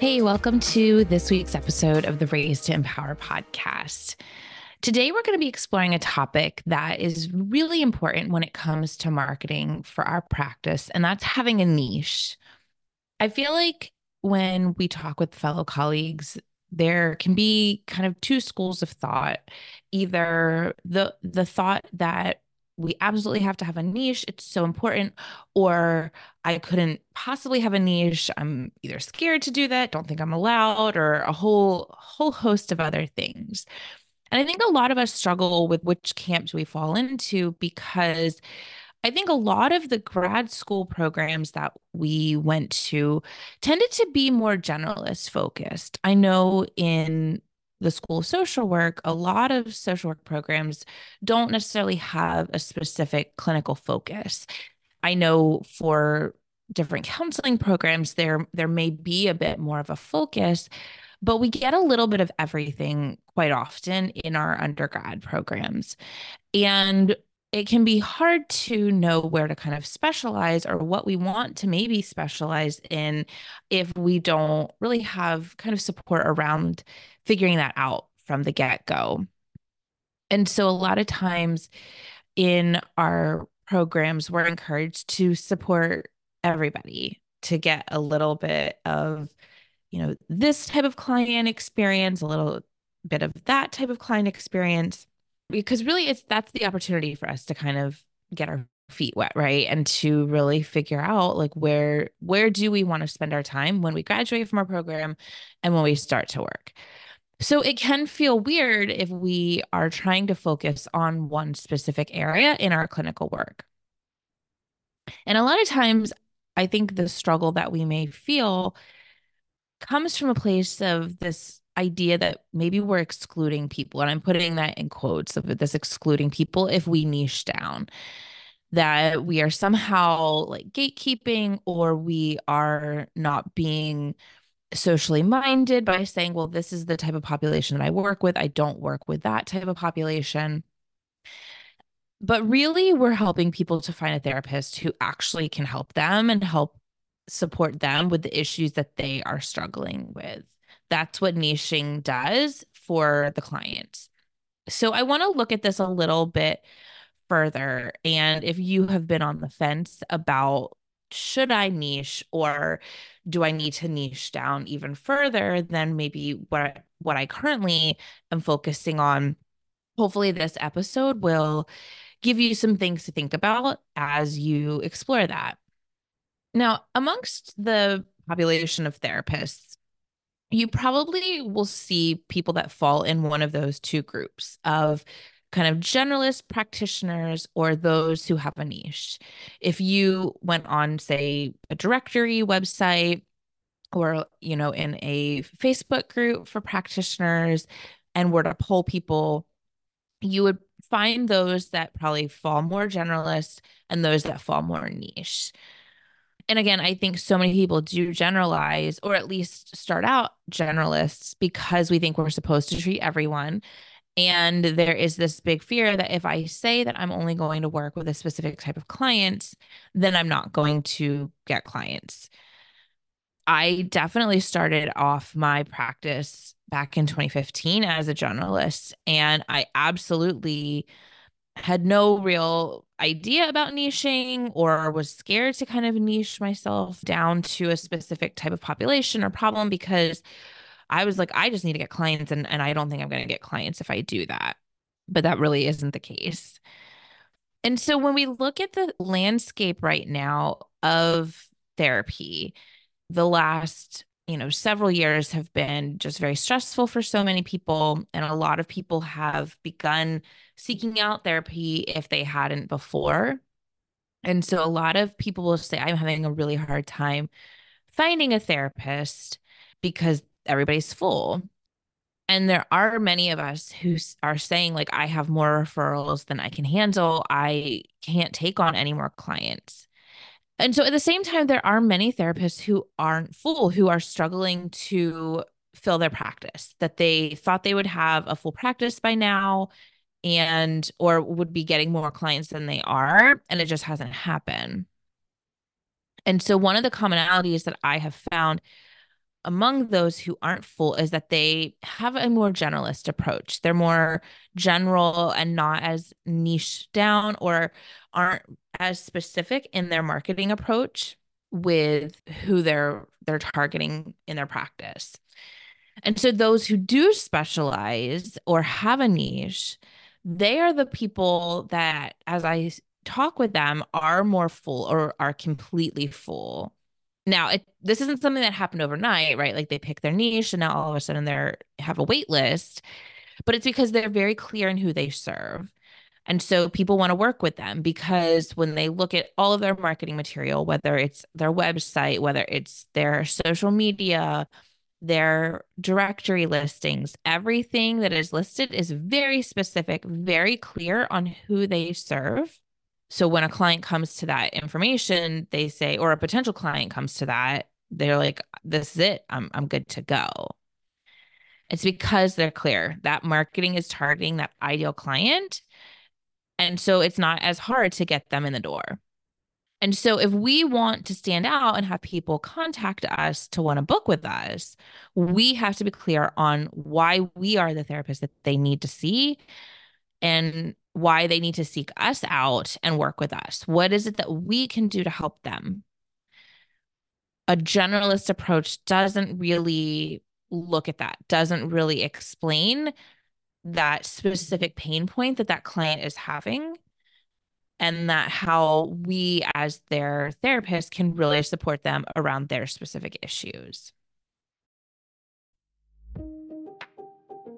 Hey, welcome to this week's episode of the Raised to Empower podcast. Today, we're going to be exploring a topic that is really important when it comes to marketing for our practice, and that's having a niche. I feel like when we talk with fellow colleagues, there can be kind of two schools of thought. Either the the thought that we absolutely have to have a niche. It's so important. Or I couldn't possibly have a niche. I'm either scared to do that, don't think I'm allowed, or a whole whole host of other things. And I think a lot of us struggle with which camp do we fall into because I think a lot of the grad school programs that we went to tended to be more generalist focused. I know in the school of social work, a lot of social work programs don't necessarily have a specific clinical focus. I know for different counseling programs there there may be a bit more of a focus but we get a little bit of everything quite often in our undergrad programs and it can be hard to know where to kind of specialize or what we want to maybe specialize in if we don't really have kind of support around figuring that out from the get go. And so, a lot of times in our programs, we're encouraged to support everybody to get a little bit of, you know, this type of client experience, a little bit of that type of client experience because really it's that's the opportunity for us to kind of get our feet wet right? And to really figure out like where where do we want to spend our time when we graduate from our program and when we start to work? So it can feel weird if we are trying to focus on one specific area in our clinical work. And a lot of times i think the struggle that we may feel comes from a place of this idea that maybe we're excluding people and i'm putting that in quotes of this excluding people if we niche down that we are somehow like gatekeeping or we are not being socially minded by saying well this is the type of population that i work with. I don't work with that type of population. But really we're helping people to find a therapist who actually can help them and help support them with the issues that they are struggling with that's what niching does for the clients. So I want to look at this a little bit further. And if you have been on the fence about should I niche or do I need to niche down even further than maybe what what I currently am focusing on? Hopefully this episode will give you some things to think about as you explore that. Now, amongst the population of therapists, you probably will see people that fall in one of those two groups of kind of generalist practitioners or those who have a niche. If you went on, say, a directory website or, you know, in a Facebook group for practitioners and were to poll people, you would find those that probably fall more generalist and those that fall more niche and again, I think so many people do generalize or at least start out generalists because we think we're supposed to treat everyone. And there is this big fear that if I say that I'm only going to work with a specific type of clients, then I'm not going to get clients. I definitely started off my practice back in 2015 as a generalist, and I absolutely had no real idea about niching or was scared to kind of niche myself down to a specific type of population or problem because I was like, I just need to get clients and, and I don't think I'm going to get clients if I do that. But that really isn't the case. And so when we look at the landscape right now of therapy, the last you know, several years have been just very stressful for so many people. And a lot of people have begun seeking out therapy if they hadn't before. And so a lot of people will say, I'm having a really hard time finding a therapist because everybody's full. And there are many of us who are saying, like, I have more referrals than I can handle. I can't take on any more clients. And so at the same time, there are many therapists who aren't full, who are struggling to fill their practice, that they thought they would have a full practice by now and or would be getting more clients than they are and it just hasn't happened. And so one of the commonalities that I have found among those who aren't full is that they have a more generalist approach. They're more general and not as niche down or aren't as specific in their marketing approach with who they're they're targeting in their practice. And so those who do specialize or have a niche, they are the people that as I talk with them are more full or are completely full. Now, it, this isn't something that happened overnight, right? Like they pick their niche and now all of a sudden they're have a wait list, but it's because they're very clear in who they serve. And so people want to work with them because when they look at all of their marketing material, whether it's their website, whether it's their social media, their directory listings, everything that is listed is very specific, very clear on who they serve. So when a client comes to that information, they say, or a potential client comes to that, they're like, this is it. I'm I'm good to go. It's because they're clear that marketing is targeting that ideal client and so it's not as hard to get them in the door. And so if we want to stand out and have people contact us to want to book with us, we have to be clear on why we are the therapist that they need to see and why they need to seek us out and work with us. What is it that we can do to help them? A generalist approach doesn't really look at that, doesn't really explain that specific pain point that that client is having and that how we as their therapist can really support them around their specific issues.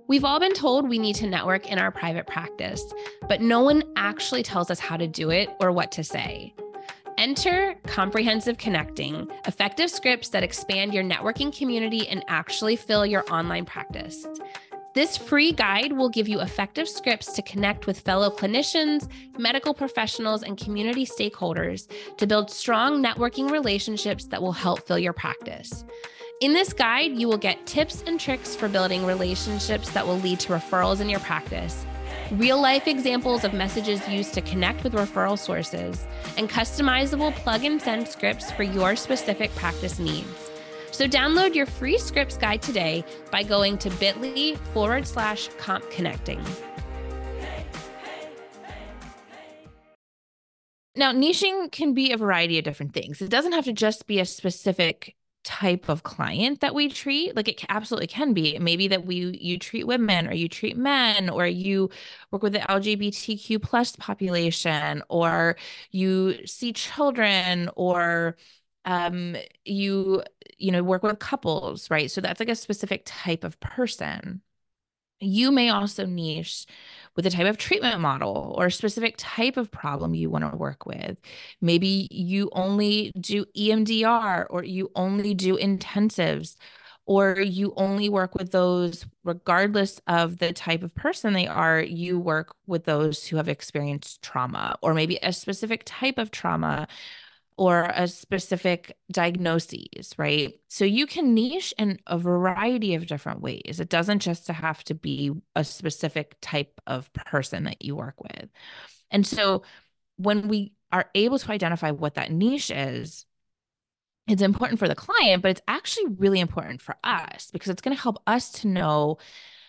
We've all been told we need to network in our private practice, but no one actually tells us how to do it or what to say. Enter Comprehensive Connecting, effective scripts that expand your networking community and actually fill your online practice. This free guide will give you effective scripts to connect with fellow clinicians, medical professionals, and community stakeholders to build strong networking relationships that will help fill your practice. In this guide, you will get tips and tricks for building relationships that will lead to referrals in your practice, real life examples of messages used to connect with referral sources, and customizable plug and send scripts for your specific practice needs. So download your free scripts guide today by going to bit.ly forward slash comp connecting. Now, niching can be a variety of different things. It doesn't have to just be a specific type of client that we treat like it absolutely can be. Maybe that we you treat women or you treat men or you work with the lgbtq plus population or you see children or um you you know work with couples right? So that's like a specific type of person you may also niche with a type of treatment model or a specific type of problem you want to work with. Maybe you only do EMDR or you only do intensives or you only work with those regardless of the type of person they are you work with those who have experienced trauma or maybe a specific type of trauma or a specific diagnoses, right? So you can niche in a variety of different ways. It doesn't just have to be a specific type of person that you work with. And so when we are able to identify what that niche is, it's important for the client, but it's actually really important for us because it's going to help us to know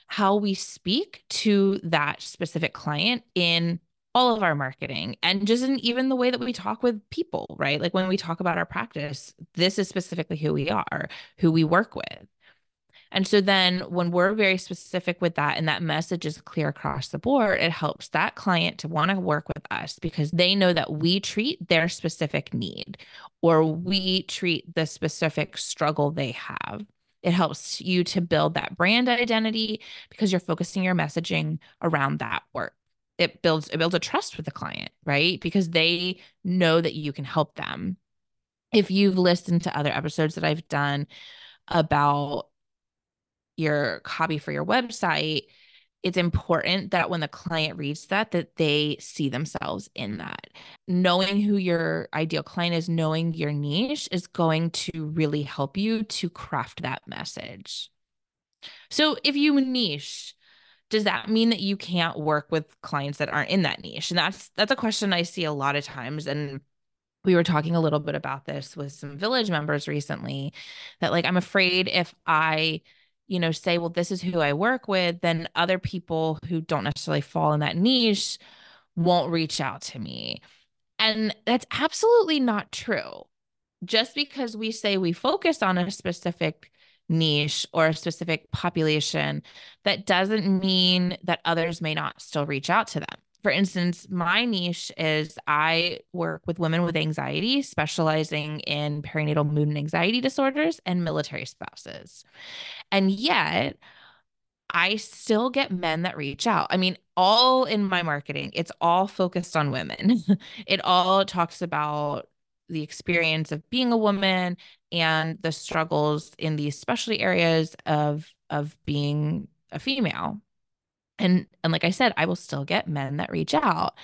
how we speak to that specific client in all of our marketing and just in even the way that we talk with people, right? Like when we talk about our practice, this is specifically who we are, who we work with. And so then when we're very specific with that and that message is clear across the board, it helps that client to want to work with us because they know that we treat their specific need or we treat the specific struggle they have. It helps you to build that brand identity because you're focusing your messaging around that work. It builds it builds a trust with the client, right? Because they know that you can help them. If you've listened to other episodes that I've done about your copy for your website, it's important that when the client reads that that they see themselves in that knowing who your ideal client is knowing your niche is going to really help you to craft that message so if you niche does that mean that you can't work with clients that aren't in that niche and that's that's a question i see a lot of times and we were talking a little bit about this with some village members recently that like i'm afraid if i you know, say, well, this is who I work with, then other people who don't necessarily fall in that niche won't reach out to me. And that's absolutely not true. Just because we say we focus on a specific niche or a specific population, that doesn't mean that others may not still reach out to them. For instance, my niche is I work with women with anxiety, specializing in perinatal mood and anxiety disorders and military spouses. And yet, I still get men that reach out. I mean, all in my marketing, it's all focused on women. it all talks about the experience of being a woman and the struggles in these specialty areas of of being a female. And and like I said, I will still get men that reach out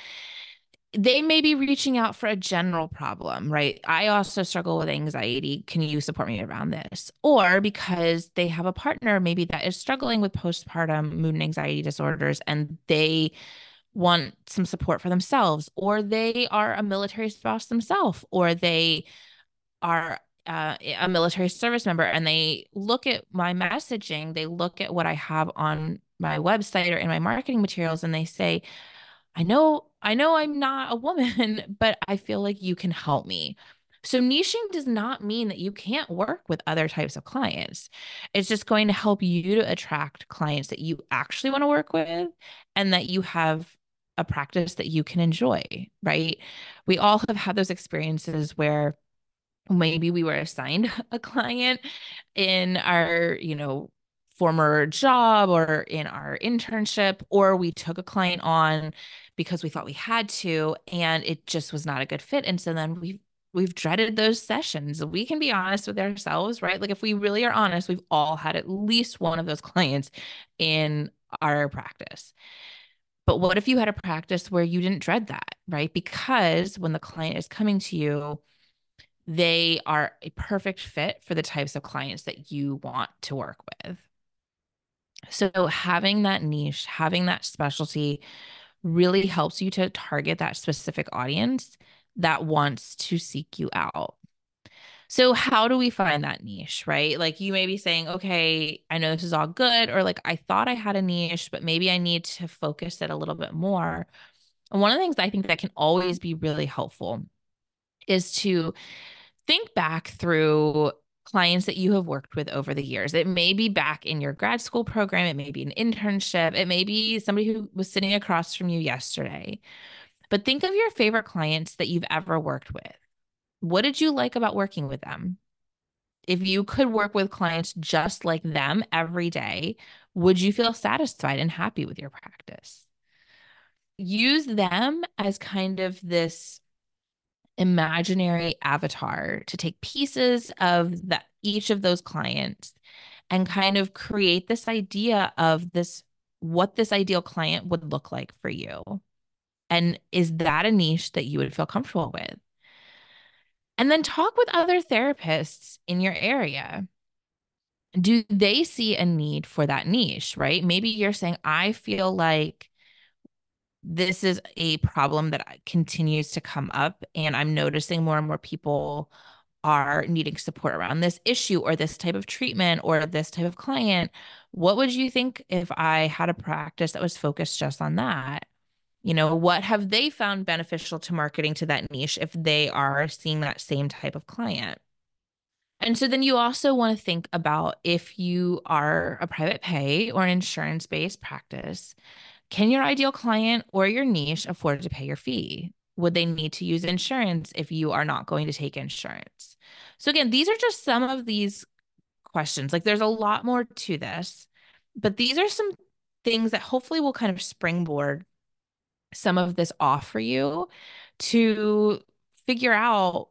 they may be reaching out for a general problem, right? I also struggle with anxiety. Can you support me around this? Or because they have a partner maybe that is struggling with postpartum mood and anxiety disorders and they want some support for themselves, or they are a military spouse themselves, or they are uh, a military service member and they look at my messaging, they look at what I have on my website or in my marketing materials, and they say, I know, I know I'm not a woman, but I feel like you can help me. So, niching does not mean that you can't work with other types of clients. It's just going to help you to attract clients that you actually want to work with and that you have a practice that you can enjoy, right? We all have had those experiences where maybe we were assigned a client in our, you know, former job or in our internship, or we took a client on because we thought we had to, and it just was not a good fit. And so then we've we've dreaded those sessions. We can be honest with ourselves, right? Like if we really are honest, we've all had at least one of those clients in our practice. But what if you had a practice where you didn't dread that, right? Because when the client is coming to you, they are a perfect fit for the types of clients that you want to work with. So having that niche, having that specialty really helps you to target that specific audience that wants to seek you out. So, how do we find that niche, right? Like, you may be saying, okay, I know this is all good, or like, I thought I had a niche, but maybe I need to focus it a little bit more. And one of the things I think that can always be really helpful is to think back through clients that you have worked with over the years. It may be back in your grad school program, it may be an internship, it may be somebody who was sitting across from you yesterday. But think of your favorite clients that you've ever worked with. What did you like about working with them? If you could work with clients just like them every day, would you feel satisfied and happy with your practice? Use them as kind of this imaginary avatar to take pieces of that each of those clients and kind of create this idea of this what this ideal client would look like for you. And is that a niche that you would feel comfortable with? And then talk with other therapists in your area. Do they see a need for that niche, right? Maybe you're saying, I feel like this is a problem that uh, continues to come up and i'm noticing more and more people are needing support around this issue or this type of treatment or this type of client what would you think if i had a practice that was focused just on that you know what have they found beneficial to marketing to that niche if they are seeing that same type of client And so then you also want to think about if you are a private pay or an insurance based practice, can your ideal client or your niche afford to pay your fee? Would they need to use insurance if you are not going to take insurance? So, again, these are just some of these questions. Like, there's a lot more to this, but these are some things that hopefully will kind of springboard some of this off for you to figure out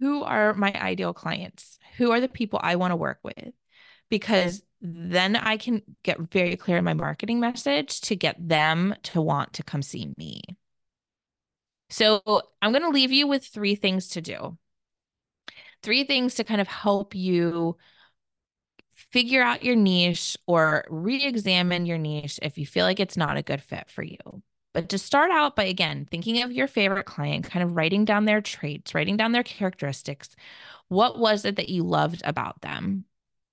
who are my ideal clients? Who are the people I want to work with? Because then I can get very clear in my marketing message to get them to want to come see me. So I'm going to leave you with three things to do. Three things to kind of help you figure out your niche or re examine your niche if you feel like it's not a good fit for you. But to start out by again thinking of your favorite client, kind of writing down their traits, writing down their characteristics. What was it that you loved about them?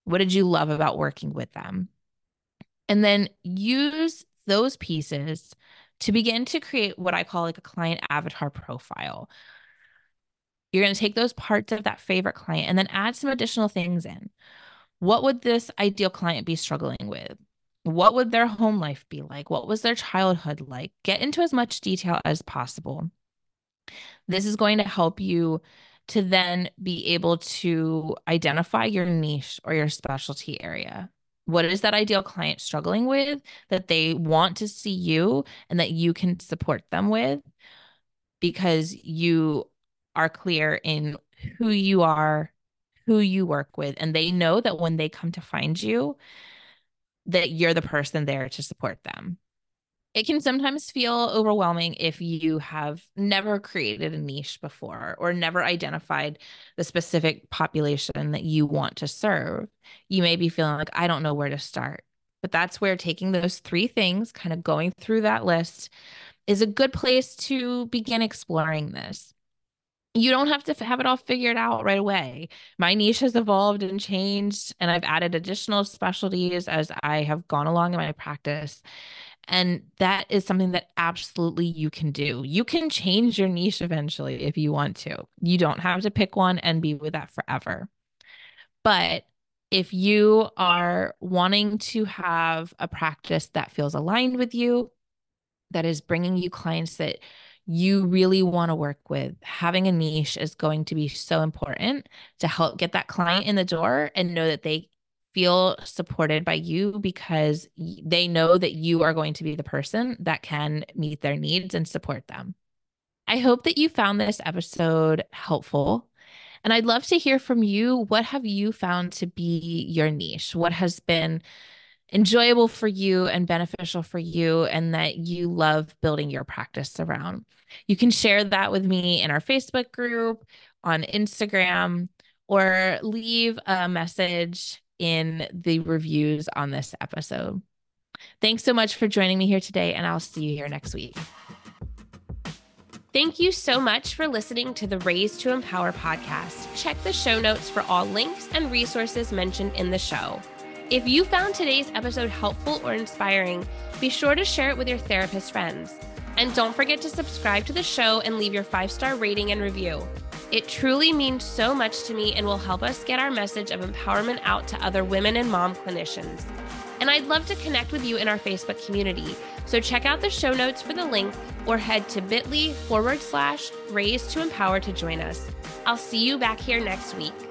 What did you love about working with them? And then use those pieces to begin to create what I call like a client avatar profile. You're going to take those parts of that favorite client and then add some additional things in. What would this ideal client be struggling with? What would their home life be like? What was their childhood like? Get into as much detail as possible. This is going to help you to then be able to identify your niche or your specialty area. What is that ideal client struggling with that they want to see you and that you can support them with because you are clear in who you are, who you work with, and they know that when they come to find you, that you're the person there to support them. It can sometimes feel overwhelming if you have never created a niche before or never identified the specific population that you want to serve. You may be feeling like, I don't know where to start. But that's where taking those three things, kind of going through that list, is a good place to begin exploring this you don't have to have it all figured out right away. My niche has evolved and changed, and I've added additional specialties as I have gone along in my practice. And that is something that absolutely you can do. You can change your niche eventually if you want to. You don't have to pick one and be with that forever. But if you are wanting to have a practice that feels aligned with you, that is bringing you clients that you really want to work with, having a niche is going to be so important to help get that client in the door and know that they feel supported by you because they know that you are going to be the person that can meet their needs and support them. I hope that you found this episode helpful. And I'd love to hear from you. What have you found to be your niche? What has been enjoyable for you and beneficial for you and that you love building your practice around. You can share that with me in our Facebook group, on Instagram, or leave a message in the reviews on this episode. Thanks so much for joining me here today, and I'll see you here next week. Thank you so much for listening to the Raised to Empower podcast. Check the show notes for all links and resources mentioned in the show. If you found today's episode helpful or inspiring, be sure to share it with your therapist friends. And don't forget to subscribe to the show and leave your five star rating and review. It truly means so much to me and will help us get our message of empowerment out to other women and mom clinicians. And I'd love to connect with you in our Facebook community. So check out the show notes for the link or head to bit.ly forward slash raised to empower to join us. I'll see you back here next week.